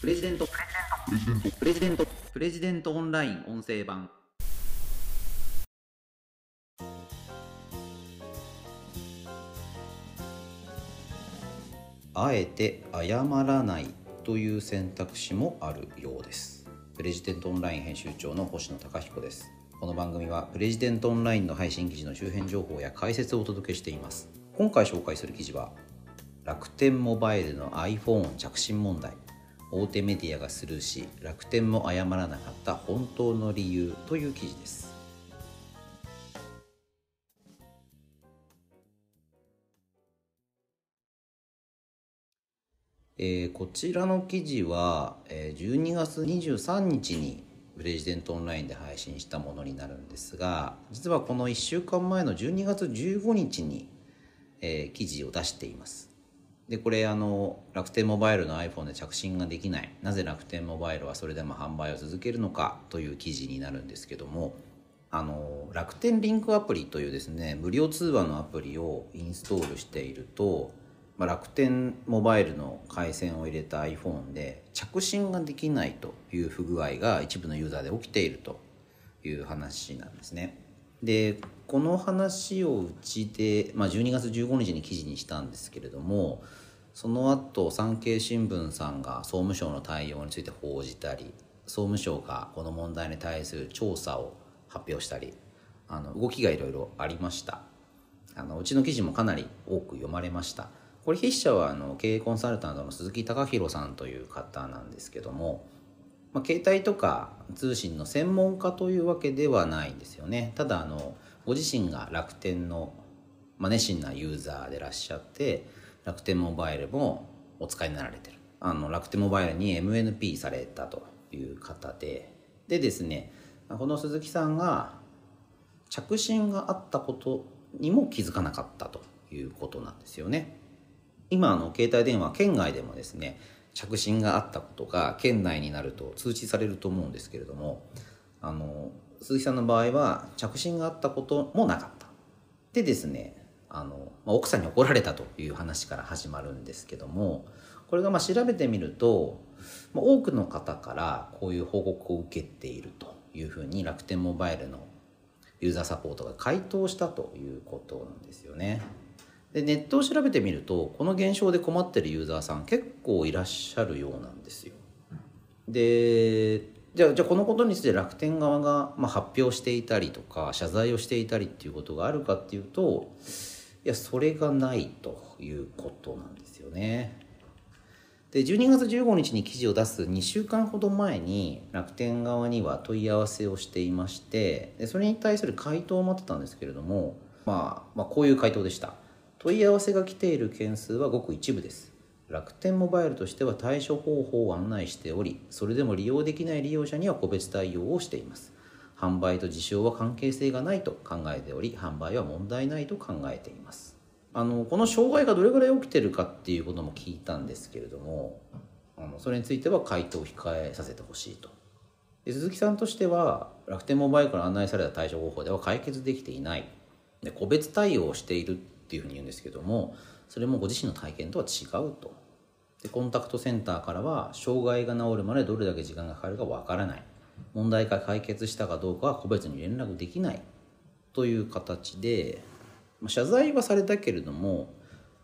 プレジデント。プレジデント。プレジデントオンライン音声版。あえて謝らないという選択肢もあるようです。プレジデントオンライン編集長の星野貴彦です。この番組はプレジデントオンラインの配信記事の周辺情報や解説をお届けしています。今回紹介する記事は楽天モバイルの iPhone 着信問題。大手メディアがスルーし楽天も謝らなかった本当の理由という記事です。えー、こちらの記事は、えー、12月23日にプレジデントオンラインで配信したものになるんですが実はこの1週間前の12月15日に、えー、記事を出しています。でこれあの楽天モバイルの iPhone で着信ができないなぜ楽天モバイルはそれでも販売を続けるのかという記事になるんですけどもあの楽天リンクアプリというですね無料通話のアプリをインストールしているとまあ、楽天モバイルの回線を入れた iPhone で着信ができないという不具合が一部のユーザーで起きているという話なんですね。でこの話をうちで、まあ、12月15日に記事にしたんですけれどもその後産経新聞さんが総務省の対応について報じたり総務省がこの問題に対する調査を発表したりあの動きがいろいろありました。あのうちの記事もかなり多く読まれました。これ筆者はあの経営コンサルタントの鈴木貴弘さんという方なんですけども、まあ、携帯とか通信の専門家というわけではないんですよね。ただあのご自身が楽天の、まあ、熱心なユーザーでいらっしゃって楽天モバイルもお使いになられてる。あの楽天モバイルに MNP されたという方で。でですねこの鈴木さんが着信があったことにも気づかなかったということなんですよね。今の携帯電話県外でもですね着信があったことが県内になると通知されると思うんですけれどもあの鈴木さんの場合は着信があったこともなかったでですねあの、まあ、奥さんに怒られたという話から始まるんですけどもこれがまあ調べてみると、まあ、多くの方からこういう報告を受けているというふうに楽天モバイルのユーザーサポートが回答したということなんですよね。でネットを調べてみるとこの現象で困ってるユーザーさん結構いらっしゃるようなんですよ。でじゃあじゃあこのことについて楽天側が、まあ、発表していたりとか謝罪をしていたりっていうことがあるかっていうといやそれがないということなんですよね。で12月15日に記事を出す2週間ほど前に楽天側には問い合わせをしていましてでそれに対する回答を待ってたんですけれども、まあ、まあこういう回答でした。問い合わせが来ている件数はごく一部です。楽天モバイルとしては対処方法を案内しておりそれでも利用できない利用者には個別対応をしています。販売と事象は関係性がないと考えており販売は問題ないと考えています。あのこの障害がどれぐらい起きてるかっていうことも聞いたんですけれどもあのそれについては回答を控えさせてほしいと。で鈴木さんとしては楽天モバイルから案内された対処方法では解決できていない。で個別対応をしているっていうふうに言うんですけどもそれもご自身の体験とは違うとでコンタクトセンターからは障害が治るまでどれだけ時間がかかるかわからない問題が解決したかどうかは個別に連絡できないという形で、まあ、謝罪はされたけれども、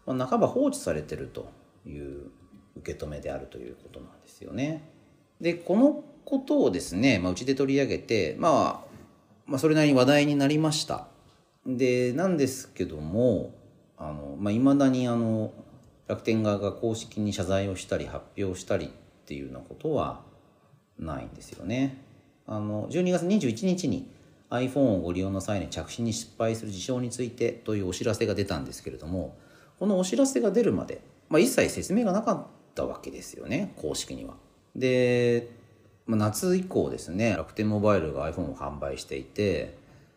まあ、半ば放置されてるという受け止めであるということなんですよね。でこのことをですね、まあ、うちで取り上げて、まあ、まあそれなりに話題になりました。でなんですけどもあの、まあ、未だにあの楽天側が公式に謝罪をしたり発表したりっていうようなことはないんですよね。あの12月21日に iPhone をご利用の際に着信に失敗する事象についてというお知らせが出たんですけれどもこのお知らせが出るまで、まあ、一切説明がなかったわけですよね公式には。で、まあ、夏以降ですね楽天モバイルが iPhone を販売していて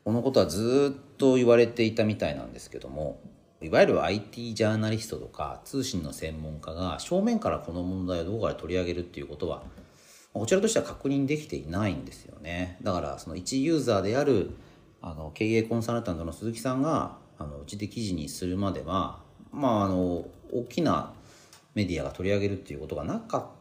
このことはずっと言われていたみたいなんですけどもいわゆる IT ジャーナリストとか通信の専門家が正面からこの問題を動画で取り上げるっていうことはこちらとしては確認できていないんですよね。だからその一ユーザーであるあの経営コンサルタントの鈴木さんがあのうちで記事にするまではまああの大きなメディアが取り上げるっていうことがなかった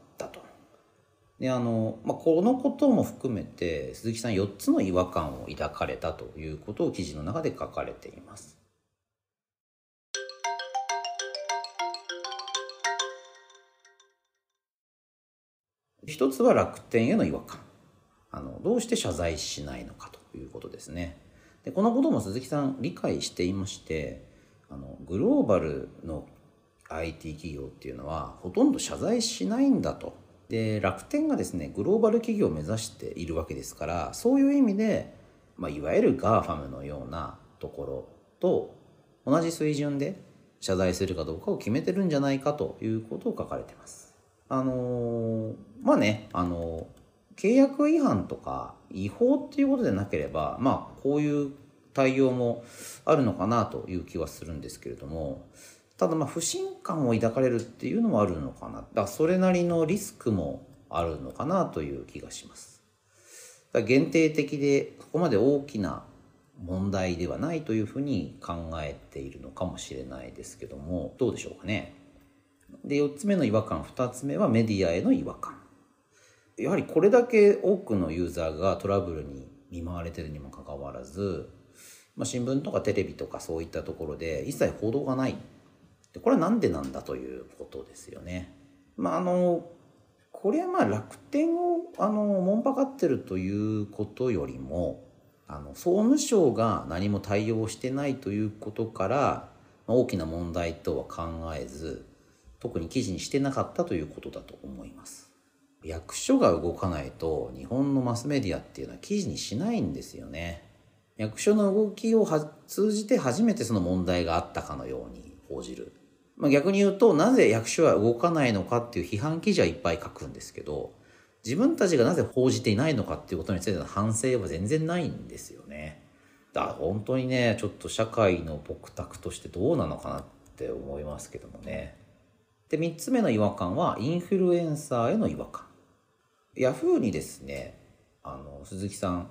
であの、まあ、このことも含めて鈴木さん4つの違和感を抱かれたということを記事の中で書かれています。一つは楽天への違和感。あのどうして謝罪しないのかということですね。でこのことも鈴木さん理解していましてあのグローバルの IT 企業っていうのはほとんど謝罪しないんだと。で楽天がですねグローバル企業を目指しているわけですからそういう意味で、まあ、いわゆる GAFAM のようなところと同じ水準で謝罪するかどうかを決めてるんじゃないかということを書かれてます。あのー、まあね、あのー、契約違反とか違法っていうことでなければ、まあこういう対応もあるのかなという気はするんですけれども、ただまあ不信感を抱かれるっていうのもあるのかな。だそれなりのリスクもあるのかなという気がします。限定的でそこまで大きな問題ではないというふうに考えているのかもしれないですけどもどうでしょうかね。で4つ目の違和感2つ目はメディアへの違和感。やはりこれだけ多くのユーザーがトラブルに見舞われてるにもかかわらず、まあ、新聞とかテレビとかそういったところで一切報道がない。でこれは何でなんだということですよね。まああのこれはまあ楽天をあのもんぱかってるということよりもあの総務省が何も対応してないということから、まあ、大きな問題とは考えず特に記事にしてなかったということだと思います。役所が動かないと日本のマスメディアっていうのは記事にしないんですよね。役所の動きを通じて初めてその問題があったかのように報じる。まあ、逆に言うとなぜ役所は動かないのかっていう批判記事はいっぱい書くんですけど自分たちがなぜ報じていないのかっていうことについての反省は全然ないんですよね。だから本当にねちょっと社会の僕宅としてどうなのかなって思いますけどもね。で3つ目の違和感はインフルエンサーへの違和感。ヤフーにですねあの鈴木さん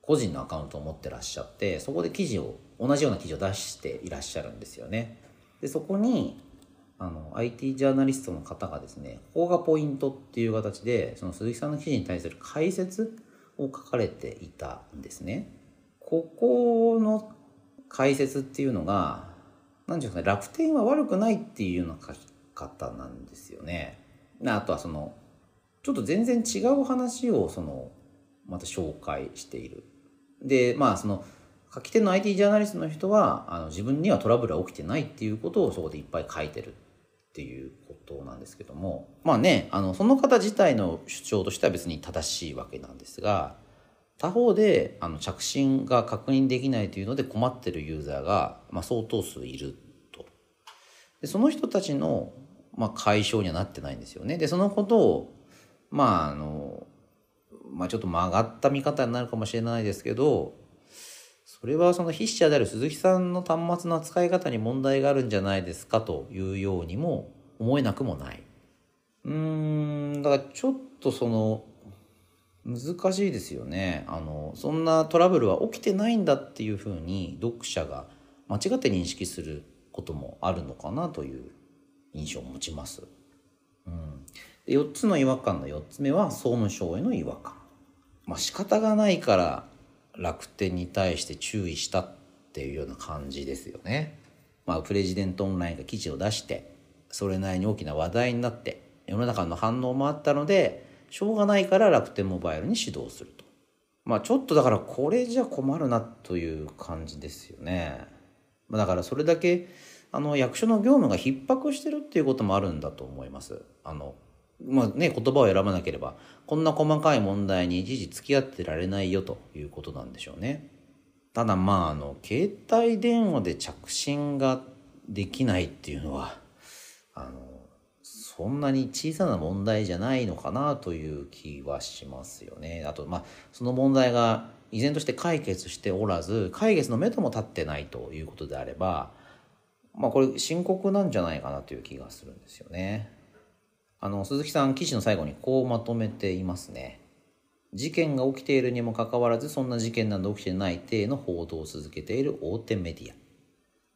個人のアカウントを持ってらっしゃってそこで記事を同じような記事を出していらっしゃるんですよね。でそこにあの IT ジャーナリストの方がですねここがポイントっていう形でその鈴木さんの記事に対する解説を書かれていたんですね。ここの解説っていうのが何て言うんですかね楽天は悪くないっていうような書き方なんですよね。あとはそのちょっと全然違う話をそのまた紹介している。でまあその書き手の IT ジャーナリストの人はあの自分にはトラブルは起きてないっていうことをそこでいっぱい書いてるっていうことなんですけどもまあねあのその方自体の主張としては別に正しいわけなんですが他方であの着信が確認できないというので困ってるユーザーが、まあ、相当数いると。でその人たちの、まあ、解消にはなってないんですよね。でそのことをまああのまあちょっと曲がった見方になるかもしれないですけどそれはその筆者である鈴木さんの端末の扱い方に問題があるんじゃないですかというようにも思えなくもない。うーんだからちょっとその難しいですよねあのそんなトラブルは起きてないんだっていうふうに読者が間違って認識することもあるのかなという印象を持ちます。うん、で4つの違和感の4つ目は総務省への違和感。まあ仕方がないから楽天に対して注意したっていうような感じですよね。まあ、プレジデントオンラインが記事を出してそれなりに大きな話題になって世の中の反応もあったのでしょうがないから楽天モバイルに指導すると。まあちょっとだからこれじゃ困るなという感じですよね。だからそれだけあの役所の業務が逼迫してるっていうこともあるんだと思います。あのまあね、言葉を選ばなければこんな細かい問題に一時付き合ってられないよということなんでしょうね。ただまああの携帯電話で着信ができないっていうのはあのそんなに小さな問題じゃないのかなという気はしますよね。あとまあその問題が依然として解決しておらず解決のめども立ってないということであればまあこれ深刻なんじゃないかなという気がするんですよね。あの鈴木さん記事の最後にこうまとめていますね。事件が起きているにもかかわらずそんな事件など起きてない体の報道を続けている大手メディア。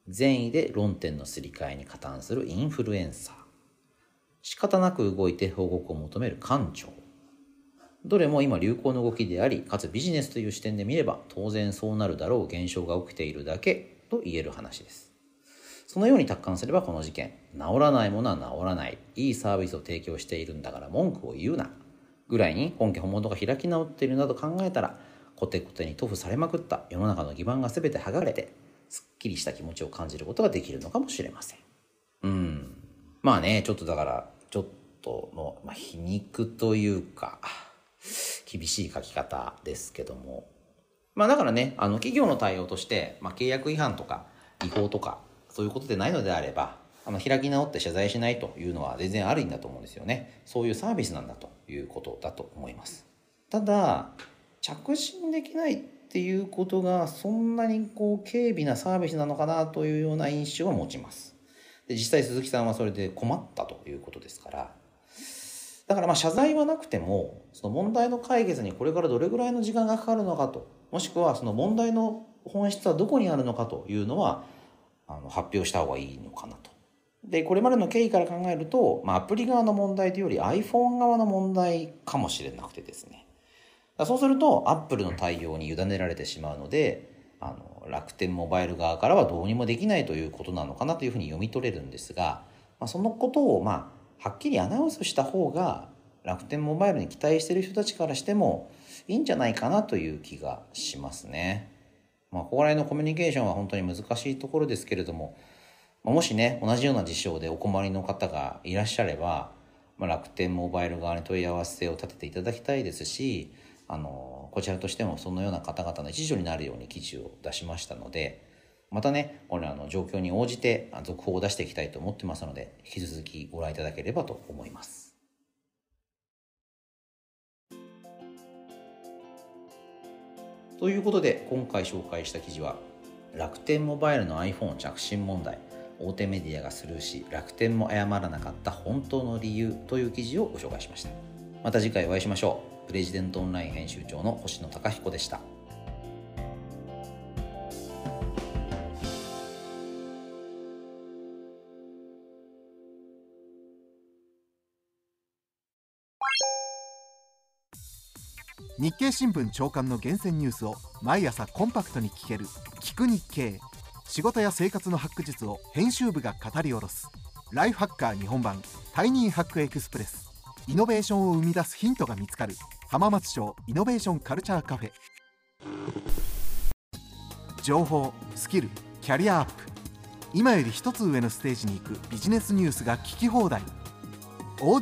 善意で論点のすり替えに加担するインフルエンサー。仕方なく動いて報告を求める官庁どれも今流行の動きでありかつビジネスという視点で見れば当然そうなるだろう現象が起きているだけと言える話です。そのように達観すればこの事件治らないものは治らない。いいサービスを提供しているんだから文句を言うな。ぐらいに本家本物が開き直っているなど考えたらコテコテに塗布されまくった。世の中の基盤が全て剥がれてすっきりした気持ちを感じることができるのかもしれません。うん。まあねちょっとだからちょっとの、まあ、皮肉というか厳しい書き方ですけども。まあだからねあの企業の対応として、まあ、契約違反とか違法とかそういうことでないのであればあの開き直って謝罪しないというのは全然ありんだと思うんですよね。そういうサービスなんだということだと思います。ただ着信できないっていうことがそんなにこう軽微なサービスなのかなというような印象を持ちます。で実際鈴木さんはそれで困ったということですから。だからまあ謝罪はなくてもその問題の解決にこれからどれぐらいの時間がかかるのかともしくはその問題の本質はどこにあるのかというのはあの発表した方がいいのかなと。でこれまでの経緯から考えると、まあ、アプリ側の問題というより iPhone 側の問題かもしれなくてですねそうするとアップルの対応に委ねられてしまうのであの楽天モバイル側からはどうにもできないということなのかなというふうに読み取れるんですが、まあ、そのことをまあはっきりアナウンスした方が楽天モバイルに期待してる人たちからしてもいいんじゃないかなという気がしますね。まあ、ここら辺のコミュニケーションは本当に難しいところですけれども、まあ、もしね同じような事象でお困りの方がいらっしゃれば、まあ、楽天モバイル側に問い合わせを立てていただきたいですしあのこちらとしてもそのような方々の一助になるように記事を出しましたのでまたねこれらの状況に応じて続報を出していきたいと思ってますので引き続きご覧いただければと思います。ということで今回紹介した記事は楽天モバイルの iPhone 着信問題。大手メディアがスルーし楽天も謝らなかった本当の理由という記事をご紹介しました。また次回お会いしましょう。プレジデントオンライン編集長の星野貴彦でした。日経新聞長官の厳選ニュースを毎朝コンパクトに聞ける「聞く日経」仕事や生活のハック術を編集部が語り下ろす。Lifehacker 日本版。 Tiny Hack Express。イノベーションを生み出すヒントが見つかる浜松町イノベーションカルチャーカフェ。情報スキルキャリアアップ。今より一つ上のステージに行くビジネスニュースが聞き放題。オ